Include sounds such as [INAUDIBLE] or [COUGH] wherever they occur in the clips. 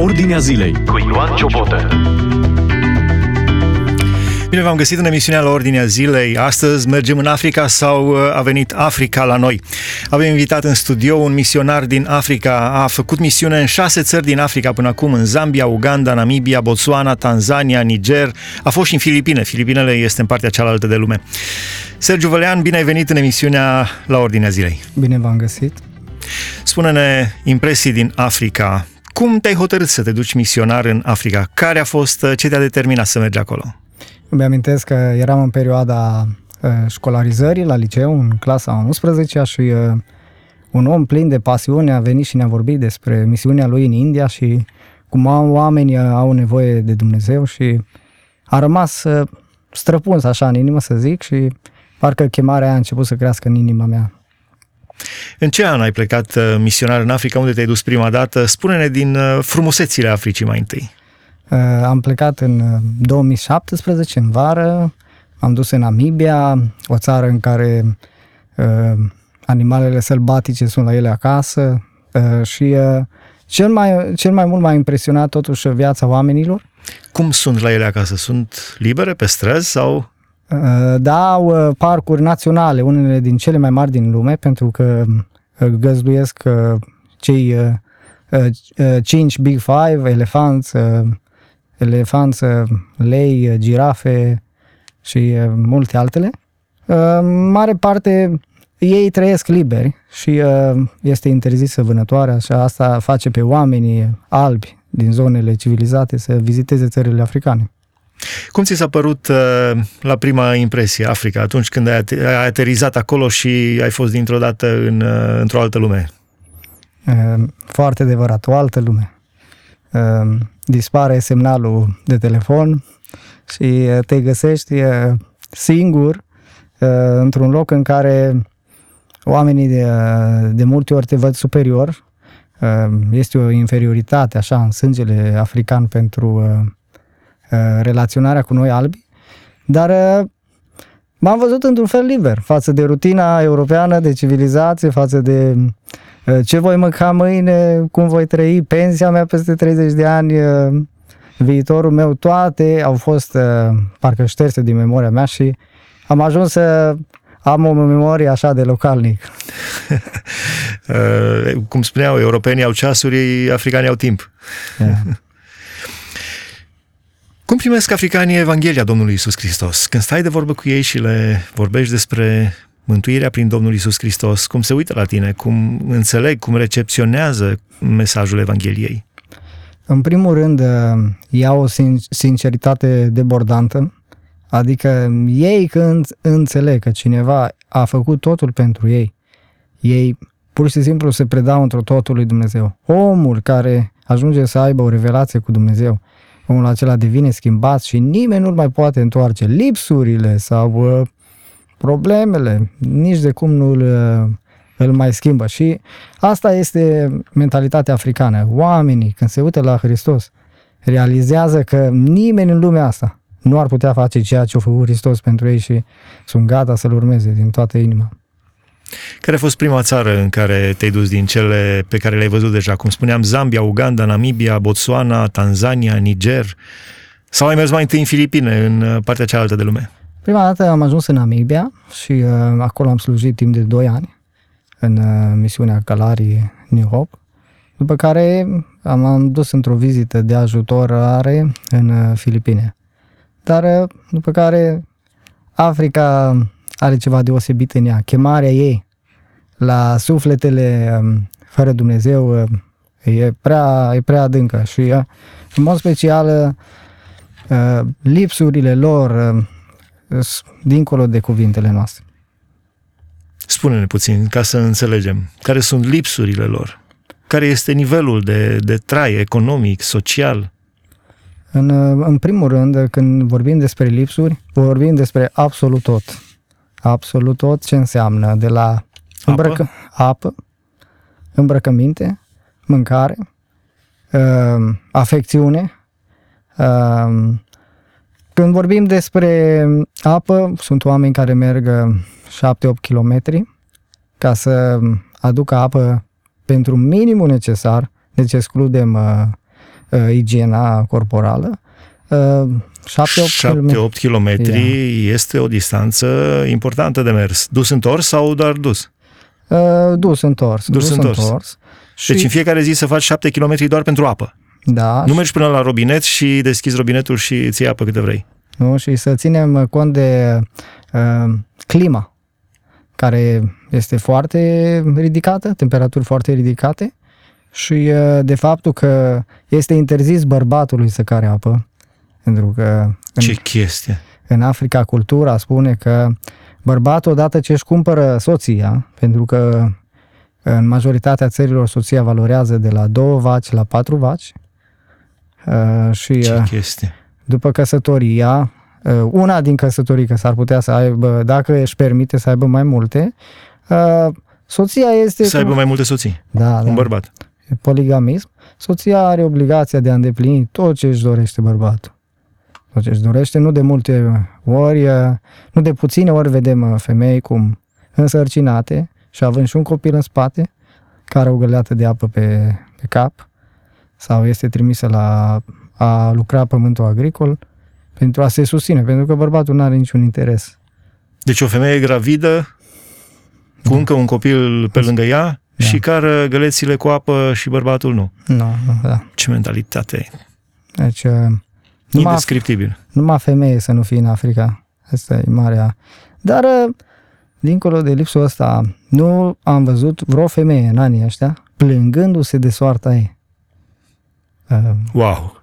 Ordinea zilei cu Ioan Ciobotă. Bine v-am găsit în emisiunea la Ordinea Zilei. Astăzi mergem în Africa sau uh, a venit Africa la noi. Avem invitat în studio un misionar din Africa. A făcut misiune în șase țări din Africa până acum, în Zambia, Uganda, Namibia, Botswana, Tanzania, Niger. A fost și în Filipine. Filipinele este în partea cealaltă de lume. Sergiu Vălean, bine ai venit în emisiunea la Ordinea Zilei. Bine v-am găsit. Spune-ne impresii din Africa. Cum te-ai hotărât să te duci misionar în Africa? Care a fost, uh, ce te-a determinat să mergi acolo? Îmi amintesc că eram în perioada uh, școlarizării la liceu, în clasa 11 și uh, un om plin de pasiune a venit și ne-a vorbit despre misiunea lui în India și cum oamenii au nevoie de Dumnezeu și a rămas străpuns așa în inimă să zic și parcă chemarea a început să crească în inima mea. În ce an ai plecat uh, misionar în Africa? Unde te-ai dus prima dată? Spune-ne din uh, frumusețile Africii mai întâi. Uh, am plecat în 2017, în vară. Am dus în Namibia, o țară în care animalele sălbatice sunt la ele acasă și cel mai, cel mai mult m-a impresionat totuși viața oamenilor. Cum sunt la ele acasă? Sunt libere pe străzi sau Uh, da, au uh, parcuri naționale, unele din cele mai mari din lume, pentru că uh, găzduiesc cei cinci Big Five, elefanți, elefanți, lei, girafe și multe altele. Mare parte ei trăiesc liberi și este interzisă vânătoarea și asta face pe oamenii albi din zonele civilizate să viziteze țările africane. Cum ți s-a părut uh, la prima impresie Africa, atunci când ai, ai aterizat acolo și ai fost dintr-o dată în, uh, într-o altă lume? Uh, foarte adevărat, o altă lume. Uh, dispare semnalul de telefon și uh, te găsești uh, singur uh, într-un loc în care oamenii de, uh, de multe ori te văd superior. Uh, este o inferioritate așa în sângele african pentru uh, Uh, relaționarea cu noi albi, dar uh, m-am văzut într-un fel liber față de rutina europeană de civilizație, față de uh, ce voi mânca mâine, cum voi trăi, pensia mea peste 30 de ani, viitorul meu, toate au fost parcă șterse din memoria mea și am ajuns să am o memorie așa de localnic. [LAUGHS] Cum spuneau, europenii au ceasuri, africanii au timp. Yeah. [LAUGHS] Cum primesc africanii Evanghelia Domnului Isus Hristos? Când stai de vorbă cu ei și le vorbești despre mântuirea prin Domnul Isus Hristos, cum se uită la tine, cum înțeleg, cum recepționează mesajul Evangheliei? În primul rând, iau o sinceritate debordantă, adică ei când înțeleg că cineva a făcut totul pentru ei, ei pur și simplu se predau într-o totul lui Dumnezeu. Omul care ajunge să aibă o revelație cu Dumnezeu, omul acela devine schimbat și nimeni nu-l mai poate întoarce. Lipsurile sau uh, problemele, nici de cum nu-l uh, îl mai schimbă. Și asta este mentalitatea africană. Oamenii, când se uită la Hristos, realizează că nimeni în lumea asta nu ar putea face ceea ce a făcut Hristos pentru ei și sunt gata să-L urmeze din toată inima. Care a fost prima țară în care te-ai dus din cele pe care le-ai văzut deja? Cum spuneam, Zambia, Uganda, Namibia, Botswana, Tanzania, Niger? Sau ai mers mai întâi în Filipine, în uh, partea cealaltă de lume? Prima dată am ajuns în Namibia și uh, acolo am slujit timp de 2 ani în uh, misiunea Calari New Hope, după care am, am dus într-o vizită de ajutorare în uh, Filipine. Dar uh, după care Africa are ceva deosebit în ea. Chemarea ei la sufletele um, fără Dumnezeu uh, e prea, e prea adâncă și uh, în mod special uh, lipsurile lor dincolo de cuvintele noastre. Spune-ne puțin, ca să înțelegem, care sunt lipsurile lor? Care este nivelul de, de trai economic, social? În, în primul rând, când vorbim despre lipsuri, vorbim despre absolut tot absolut tot ce înseamnă, de la îmbrăcă, apă, apă îmbrăcăminte, mâncare, uh, afecțiune. Uh, când vorbim despre apă, sunt oameni care merg 7-8 km ca să aducă apă pentru minimul necesar, deci excludem uh, uh, igiena corporală. Uh, 7-8 km. 7-8 km este o distanță importantă de mers. Dus întors sau doar dus? Uh, dus întors. Dus întors. Și, Deci în fiecare zi să faci 7 km doar pentru apă. da, Nu mergi până la robinet și deschizi robinetul și îți iei apă câte vrei. nu? și să ținem cont de uh, clima, care este foarte ridicată, temperaturi foarte ridicate și uh, de faptul că este interzis bărbatului să care apă, pentru că în, Ce chestie! în Africa cultura spune că bărbatul odată ce își cumpără soția, pentru că în majoritatea țărilor soția valorează de la două vaci la patru vaci uh, și Ce uh, chestie! după căsătoria, uh, una din căsătorii că s-ar putea să aibă, dacă își permite să aibă mai multe, uh, soția este... Să aibă mai multe soții. da, Un da, bărbat. poligamism, soția are obligația de a îndeplini tot ce își dorește bărbatul. Tot ce își dorește, nu de multe ori, uh, nu de puține ori vedem uh, femei cum însărcinate și având și un copil în spate, care au o găleată de apă pe, pe cap, sau este trimisă la a lucra pământul agricol pentru a se susține, pentru că bărbatul nu are niciun interes. Deci o femeie gravidă cu încă un copil pe lângă ea Da. și cară gălețile cu apă și bărbatul nu. Nu, nu, da. Ce mentalitate! Deci, uh, numai, Indescriptibil. numai femeie să nu fie în Africa. Asta e marea. Dar, uh, dincolo de lipsul ăsta, nu am văzut vreo femeie în anii ăștia plângându-se de soarta ei. Uh, Wow!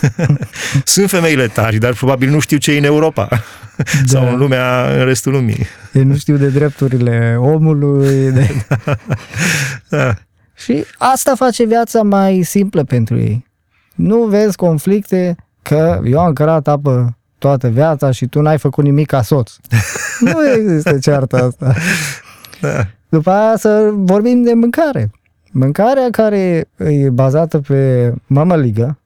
[LAUGHS] Sunt femeile tari, dar probabil nu știu ce e în Europa [LAUGHS] sau în lumea, în restul lumii. ei nu știu de drepturile omului. De... [LAUGHS] Da. Și asta face viața mai simplă pentru ei. Nu vezi conflicte că eu am cărat apă toată viața și tu n-ai făcut nimic ca soț. [LAUGHS] nu există cearta asta. Da. După aia să vorbim de mâncare. Mâncarea care e bazată pe mămăligă,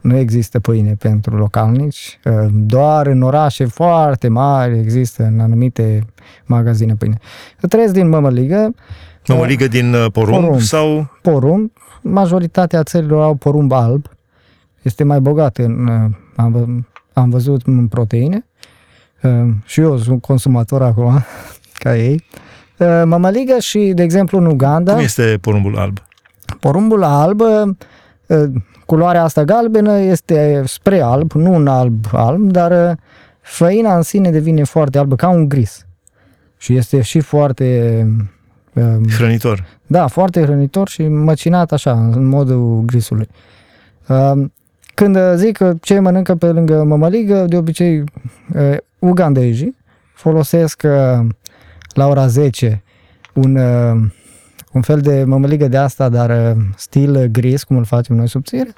nu există pâine pentru localnici, doar în orașe foarte mari există în anumite magazine pâine. Trăiesc din mămăligă, Mămăligă din uh, porumb, Porumb. sau... porumb, majoritatea țărilor au porumb alb, este mai bogat în, uh, am, vă- am văzut în proteine uh, și eu sunt consumator acum, [LAUGHS] ca ei. Uh, Mămăligă și, de exemplu, în Uganda, Cum este porumbul alb? porumbul alb, uh, culoarea asta galbenă este spre alb, nu un alb alb, dar uh, făina în sine devine foarte albă, ca un gris. Și este și foarte uh, Hrănitor. da, foarte hrănitor și măcinat așa, în modul grisului. Uh, Când zic că ce mănâncă pe lângă mămăligă, de obicei uh, ugandezii folosesc uh, la ora 10 un, uh, un fel de mămăligă de asta, dar uh, stil gris, cum îl facem noi subțire,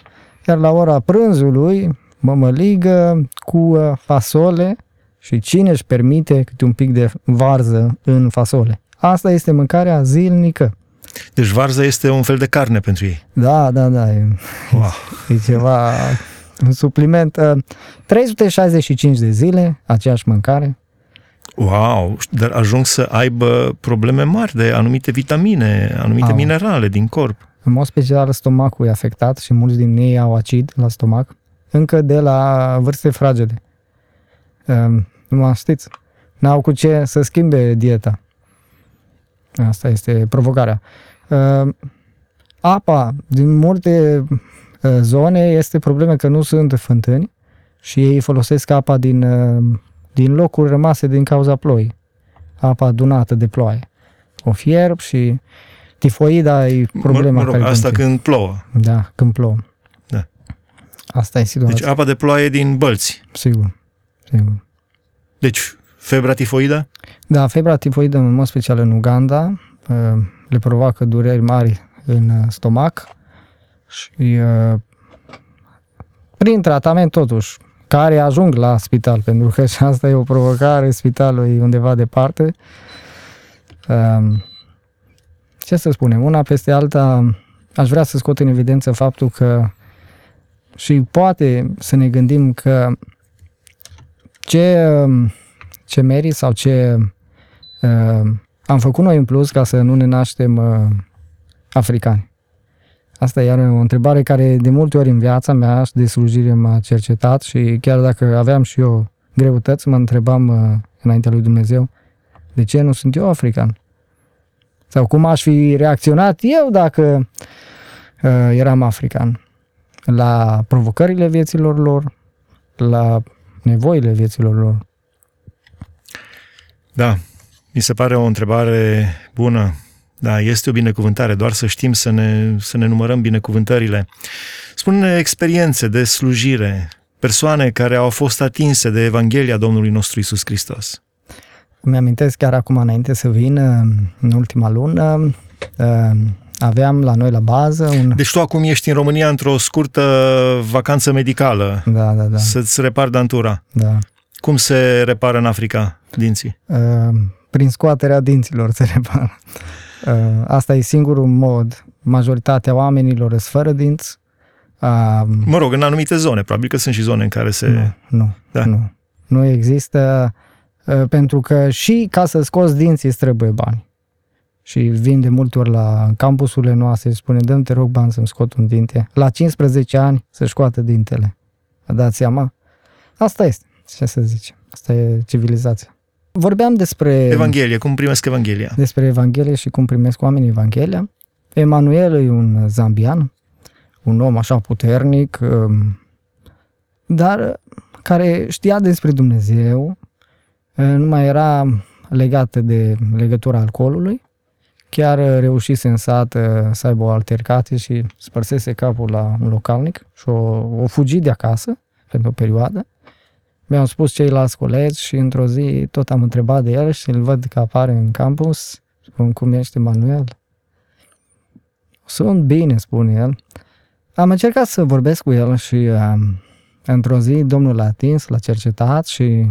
iar la ora prânzului mămăligă cu uh, fasole și cine își permite câte un pic de varză în fasole. Asta este mâncarea zilnică. Deci varza este un fel de carne pentru ei. Da, da, da, e, Wow. e ceva, un supliment. Uh, 365 de zile, aceeași mâncare. Wow! Dar ajung să aibă probleme mari de anumite vitamine, anumite Au. minerale din corp. În mod special, stomacul e afectat și mulți din ei au acid la stomac, încă de la vârste fragede. Um, Nu știți, n-au cu ce să schimbe dieta. Asta este provocarea. Um, Apa, din multe uh, zone, este problema că nu sunt fântâni și ei folosesc apa din, uh, din locuri rămase din cauza ploii. Apa adunată de ploaie. O fierb și tifoida e problema mă rog, care asta continue. când plouă. Da, când plouă. Da. Asta e situația. Deci apa de ploaie din bălți. Sigur. Sigur. Deci febra tifoidă? Da, febra tifoidă, în mod special în Uganda, uh, le provoacă dureri mari în uh, stomac și uh, prin tratament totuși, care ajung la spital, pentru că și asta e o provocare, spitalul e undeva departe. Um, Ce să spunem, una peste alta, aș vrea să scot în evidență faptul că și poate să ne gândim că ce, um, ce merit sau ce uh, am făcut noi în plus ca să nu ne naștem uh, africani. Asta e o întrebare care de multe ori în viața mea și de slujire m-a cercetat și chiar dacă aveam și eu greutăți, mă întrebam uh, înaintea lui Dumnezeu, de ce nu sunt eu african? Sau cum aș fi reacționat eu dacă uh, eram african? La provocările vieților lor, la nevoile vieților lor. Da, mi se pare o întrebare bună. Da, este o binecuvântare, doar să știm să ne, să ne numărăm binecuvântările. Spune experiențe de slujire, persoane care au fost atinse de Evanghelia Domnului nostru Isus Hristos. Mi-amintesc chiar acum înainte să vin, în ultima lună, uh, aveam la noi la bază un... Deci tu acum ești în România într-o scurtă vacanță medicală. Da, da, da. Să-ți repar dantura. Da. Cum se repară în Africa dinții? Uh, prin scoaterea dinților se repară. Uh, asta e singurul mod. Majoritatea oamenilor sunt fără dinți. Uh, mă rog, în anumite zone. Probabil că sunt și zone în care se... Nu, nu, da. nu. Nu există... Uh, pentru că și ca să scoți dinții îți trebuie bani. Și vin de multe ori la campusurile noastre și spune, dăm te rog bani să-mi scot un dinte. La 15 ani să scoată dintele. Vă dați seama? Asta este, ce să zicem. Asta e civilizația. Vorbeam despre... Evanghelie, cum primesc Evanghelia. Despre Evanghelie și cum primesc oamenii Evanghelia. Emanuel e un zambian, un om așa puternic, um, dar care știa despre Dumnezeu, uh, nu mai era legat de legătura alcoolului, chiar reușise în sat uh, să aibă o altercație și spărsese capul la un localnic și o, o fugi de acasă pentru o perioadă mi-au spus ceilalți colegi și într-o zi tot am întrebat de el și îl văd că apare în campus. Spun, cum ești, Emanuel? Sunt bine, spune el. Am încercat să vorbesc cu el și um, într-o zi domnul l-a atins, l-a cercetat și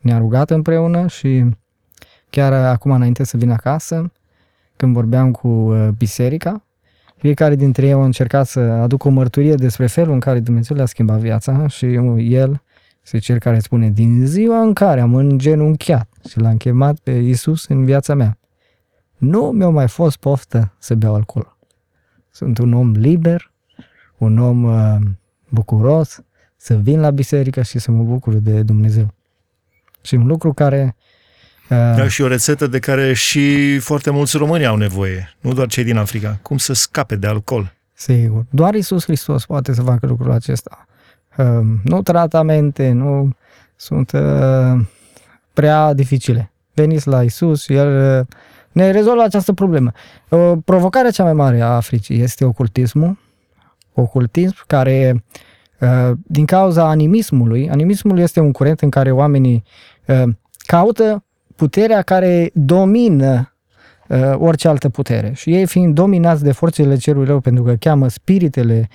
ne-a rugat împreună și chiar acum înainte să vin acasă, când vorbeam cu uh, biserica, fiecare dintre ei a încercat să aducă o mărturie despre felul în care Dumnezeu le-a schimbat viața și el este cel care spune, din ziua în care am îngenunchiat și l-am chemat pe Isus în viața mea, nu mi-a mai fost poftă să beau alcool. Sunt un om liber, un om uh, bucuros, să vin la biserică și să mă bucur de Dumnezeu. Și un lucru care... Uh, da, și o rețetă de care și foarte mulți români au nevoie, nu doar cei din Africa. Cum să scape de alcool. Sigur. Doar Isus Hristos poate să facă lucrul acesta. Ehm, nu tratamente, nu sunt ehm, prea dificile. Veniți la Isus și El ehm, ne rezolvă această problemă. Provocarea cea mai mare a Africii este ocultismul, ocultism care din cauza animismului, animismul este un curent în care oamenii caută puterea care domină orice altă putere. Și ei fiind dominați de forțele cerului rău pentru că cheamă spiritele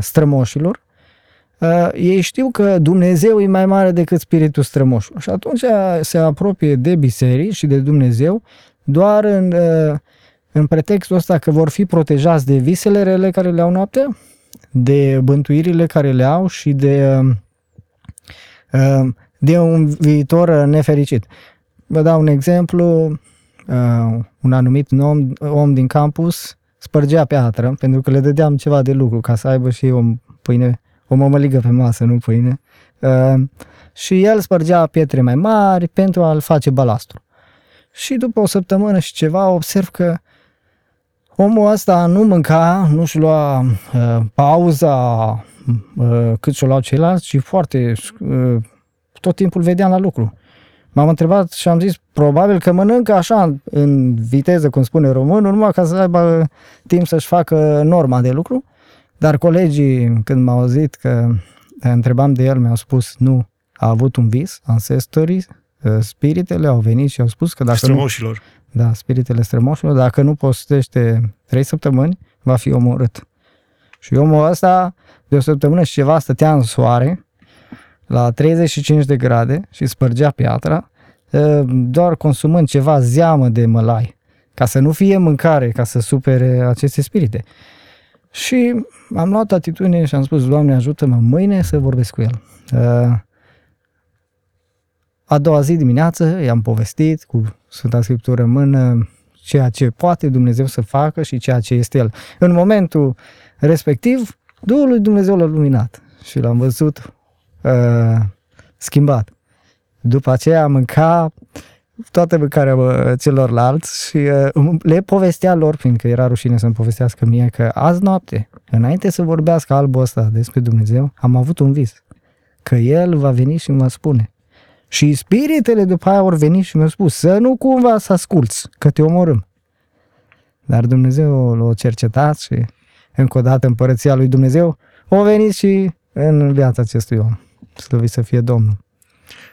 strămoșilor, uh, ei știu că Dumnezeu e mai mare decât spiritul strămoș. Și atunci se apropie de biserici și de Dumnezeu doar în, uh, în pretextul ăsta că vor fi protejați de visele rele care le au noaptea, de bântuirile care le au și de, uh, de un viitor nefericit. Vă dau un exemplu, uh, un anumit om, om din campus spărgea piatră pentru că le dădeam ceva de lucru ca să aibă și o pâine o mămăligă pe masă, nu pâine. Uh, și el spărgea pietre mai mari pentru a-l face balastru. Și după o săptămână și ceva observ că omul ăsta nu mânca, nu-și lua uh, pauza uh, cât și-o luau ceilalți, ci foarte uh, tot timpul vedeam la lucru. M-am întrebat și am zis, probabil că mănâncă așa în viteză, cum spune românul, numai ca să aibă timp să-și facă norma de lucru. Dar colegii, când m-au auzit că întrebam de el, mi-au spus nu, a avut un vis, ancestorii, ă, spiritele au venit și au spus că dacă Strămoșilor. Nu, da, spiritele strămoșilor, dacă nu postește trei săptămâni, va fi omorât. Și omul ăsta, de o săptămână și ceva, stătea în soare, la 35 de grade și spărgea piatra, ă, doar consumând ceva zeamă de mălai, ca să nu fie mâncare, ca să supere aceste spirite. Și am luat atitudine și am spus, Doamne, ajută-mă mâine să vorbesc cu el. Uh, a doua zi dimineață i-am povestit cu Sfânta Scriptură în mână ceea ce poate Dumnezeu să facă și ceea ce este El. În momentul respectiv, Duhul lui Dumnezeu l-a luminat și l-am văzut uh, schimbat. După aceea mânca toată mâncarea bă, celorlalți și uh, le povestea lor, fiindcă era rușine să-mi povestească mie, că azi noapte, înainte să vorbească albul ăsta despre Dumnezeu, am avut un vis. Că El va veni și mă spune. Și spiritele după aia au venit și mi-au spus să nu cumva să asculți, că te omorâm. Dar Dumnezeu l-a cercetat și încă o dată împărăția lui Dumnezeu a venit și în viața acestui om. Slăvit să fie Domnul.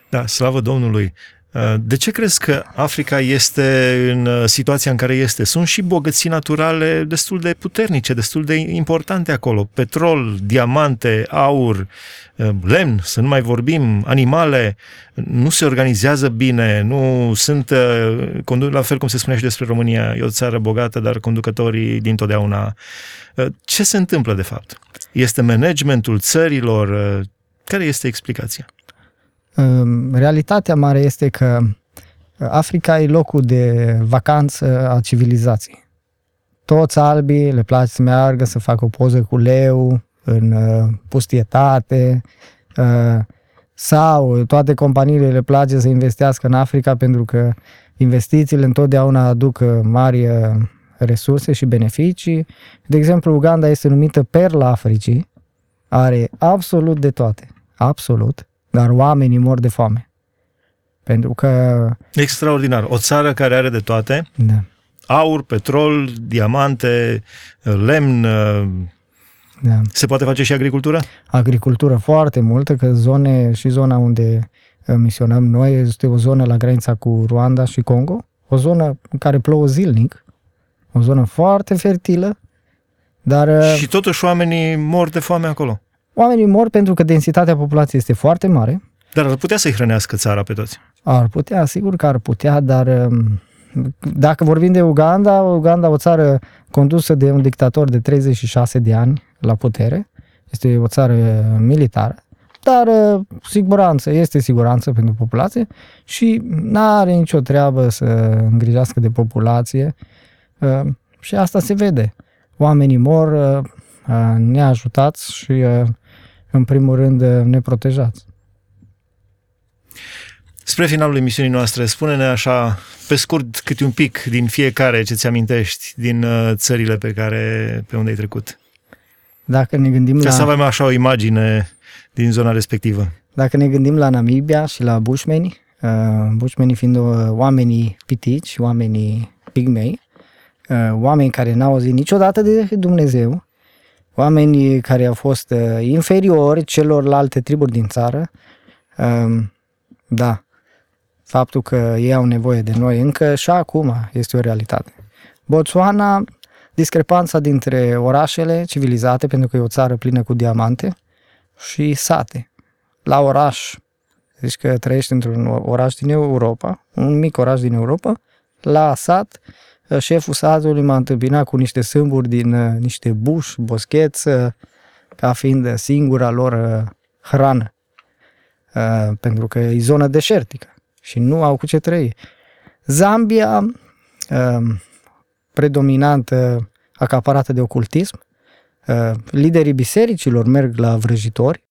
Da, slavă Domnului. Uh, de ce crezi că Africa este în uh, situația în care este? Sunt și bogății naturale destul de puternice, destul de importante acolo. Petrol, diamante, aur, uh, lemn, să nu mai vorbim, animale, nu se organizează bine, nu sunt, la fel cum se spunea și despre România, e o țară bogată, dar conducătorii din totdeauna. Ce se întâmplă de fapt? Este managementul țărilor? Care este explicația? Realitatea mare este că Africa e locul de vacanță a civilizației. Toți albii le place să meargă să facă o poză cu leu în uh, pustietate uh, sau toate companiile le place să investească în Africa pentru că investițiile întotdeauna aduc uh, mari resurse și beneficii. De exemplu, Uganda este numită Perla Africii, are absolut de toate, absolut, dar oamenii mor de foame. Pentru că... Extraordinar. O țară care are de toate. Da. Aur, petrol, diamante, lemn. Da. Se poate face și agricultură? Agricultură foarte multă, că zone și zona unde uh, misionăm noi este o zonă la granița cu Ruanda și Congo, o zonă în care plouă zilnic, o zonă foarte fertilă, dar... Uh, și totuși oamenii mor de foame acolo. Oamenii mor pentru că densitatea populației este foarte mare. Dar ar putea să-i hrănească țara pe toți. Ar putea, sigur că ar putea, dar um, dacă vorbim de Uganda, Uganda o țară condusă de un dictator de 36 de ani la putere, este o țară militară, dar uh, siguranță, este siguranță pentru populație și nu are nicio treabă să îngrijească de populație uh, și asta se vede. Oamenii mor uh, neajutați și în primul rând, neprotejați. Spre finalul emisiunii noastre, spune-ne așa, pe scurt, câte un pic din fiecare ce ți amintești din uh, țările pe care, pe unde ai trecut. Dacă ne gândim la... Să avem așa o imagine din zona respectivă. Dacă ne gândim la Namibia și la Bushmeni, uh, Bushmeni fiind uh, oamenii pitici, oamenii pigmei, oameni care n-au auzit niciodată de Dumnezeu, oameni care au fost uh, inferiori celorlalte triburi din țară, um, da, faptul că ei au nevoie de noi încă și acum este o realitate. Botswana, discrepanța dintre orașele civilizate, pentru că e o țară plină cu diamante, și sate. La oraș, zici că trăiești într-un oraș din Europa, un mic oraș din Europa, la sat, Uh, șeful satului m-a întâmpinat cu niște sâmburi din uh, niște buș, boscheți, uh, ca fiind singura lor hrană. Pentru că e zonă deșertică și nu au cu ce trăi. Zambia, predominant acaparată de ocultism, liderii bisericilor merg la vrăjitori.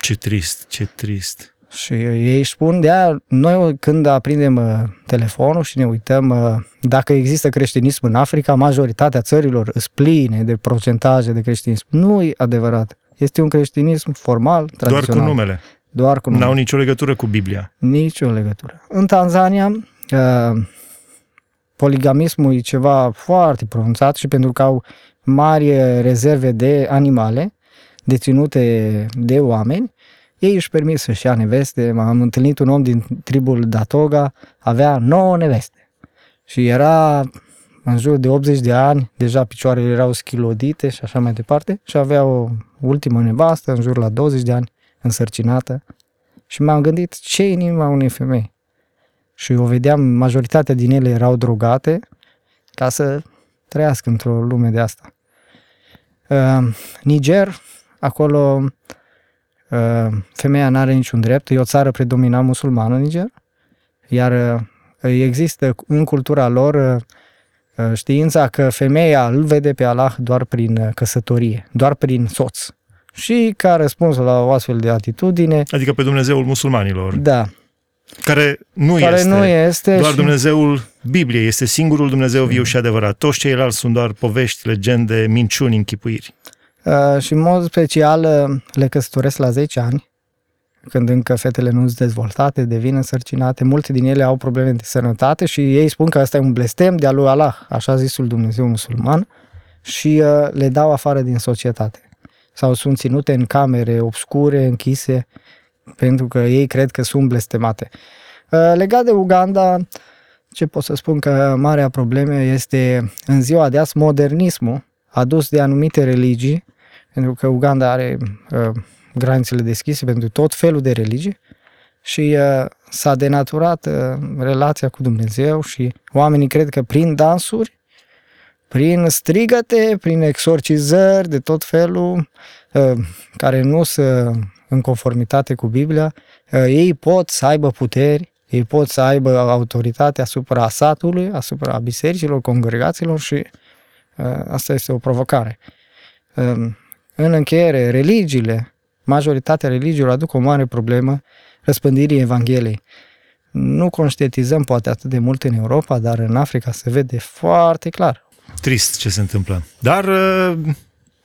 Ce trist, ce trist. Și ei își spun, de aia, noi când aprindem uh, telefonul și ne uităm uh, dacă există creștinism în Africa, majoritatea țărilor îți pline de procentaje de creștinism. Nu e adevărat. Este un creștinism formal, tradițional. Doar cu numele. Doar cu numele. N-au nicio legătură cu Biblia. Nicio legătură. În Tanzania, uh, poligamismul e ceva foarte pronunțat și pentru că au mari rezerve de animale deținute de oameni, ei își permit să-și ia neveste. M-am întâlnit un om din tribul Datoga, avea 9 neveste. Și era în jur de 80 de ani, deja picioarele erau schilodite și așa mai departe, și avea o ultimă nevastă, în jur la 20 de ani, însărcinată. Și m-am gândit ce e inima unei femei. Și o vedeam, majoritatea din ele erau drogate ca să trăiască într-o lume de asta. Uh, Niger, acolo Uh, femeia nu are niciun drept, e o țară predominant musulmană, Niger, iar uh, există în cultura lor uh, știința că femeia îl vede pe Allah doar prin uh, căsătorie, doar prin soț. Și ca răspuns la o astfel de atitudine, Adică pe Dumnezeul musulmanilor, da, care nu care este nu este doar și, Dumnezeul Bibliei, este singurul Dumnezeu viu și adevărat. Toți ceilalți sunt doar povești, legende, minciuni, închipuiri. Uh, și în mod special uh, le căsătoresc la 10 ani, când încă fetele nu sunt dezvoltate, devin însărcinate, multe din ele au probleme de sănătate și ei spun că asta e un blestem de-a lui Allah, așa zisul Dumnezeu musulman, și uh, le dau afară din societate. Sau sunt ținute în camere obscure, închise, pentru că ei cred că sunt blestemate. Uh, legat de Uganda, ce pot să spun că marea problemă este în ziua de azi modernismul adus de anumite religii, pentru că Uganda are uh, granițele deschise pentru tot felul de religii și uh, s-a denaturat uh, relația cu Dumnezeu și oamenii cred că prin dansuri, prin strigăte, prin exorcizări de tot felul, uh, care nu sunt în conformitate cu Biblia, uh, ei pot să aibă puteri, ei pot să aibă autoritate asupra satului, asupra bisericilor, congregațiilor și uh, asta este o provocare. Um, În încheiere, religiile, majoritatea religiilor aduc o mare problemă răspândirii Evangheliei. Nu conștientizăm poate atât de mult în Europa, dar în Africa se vede foarte clar. Trist ce se întâmplă. Dar uh,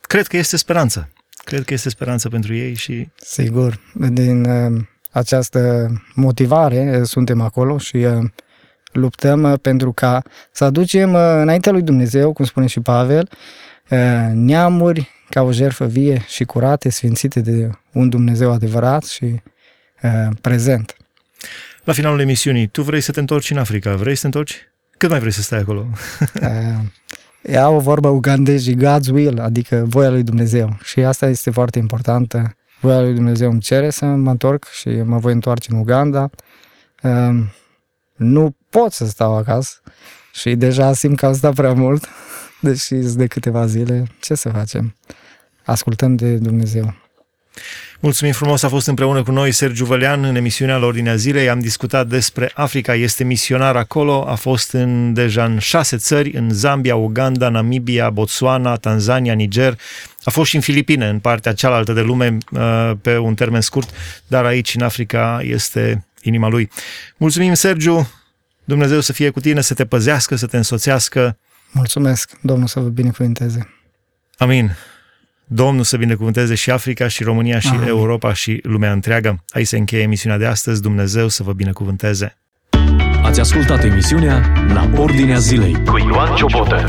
cred că este speranță. Cred că este speranță pentru ei și Sigur, din uh, această motivare uh, suntem acolo și uh, luptăm uh, pentru ca să aducem uh, înaintea lui Dumnezeu, cum spune și Pavel, uh, neamuri ca o jertfă vie și curate, sfințite de un Dumnezeu adevărat și uh, prezent. la finalul emisiunii, tu vrei să te întorci în Africa, vrei să te întorci? Cât mai vrei să stai acolo? [LAUGHS] Uh, Ea o vorbă ugandezii, God's will, adică voia lui Dumnezeu. Și asta este foarte importantă. Voia lui Dumnezeu îmi cere să mă întorc și mă voi întoarce în Uganda. Uh, Nu pot să stau acasă și deja simt că am stat prea mult, [LAUGHS] deși sunt de câteva zile. Ce să facem? Ascultăm de Dumnezeu. Mulțumim frumos, a fost împreună cu noi Sergiu Vălean în emisiunea la Ordinea Zilei. Am discutat despre Africa, este misionar acolo, a fost în, deja în șase țări, în Zambia, Uganda, Namibia, Botswana, Tanzania, Niger. A fost și în Filipine, în partea cealaltă de lume, uh, pe un termen scurt, dar aici, în Africa, este inima lui. Mulțumim, Sergiu! Dumnezeu să fie cu tine, să te păzească, să te însoțească. Mulțumesc, Domnul să vă binecuvânteze. Amin. Domnul să binecuvânteze și Africa, și România, și Amin. Europa, și lumea întreagă. Aici se încheie emisiunea de astăzi. Dumnezeu să vă binecuvânteze. Ați ascultat emisiunea La Ordinea Zilei cu Ioan Ciobotă.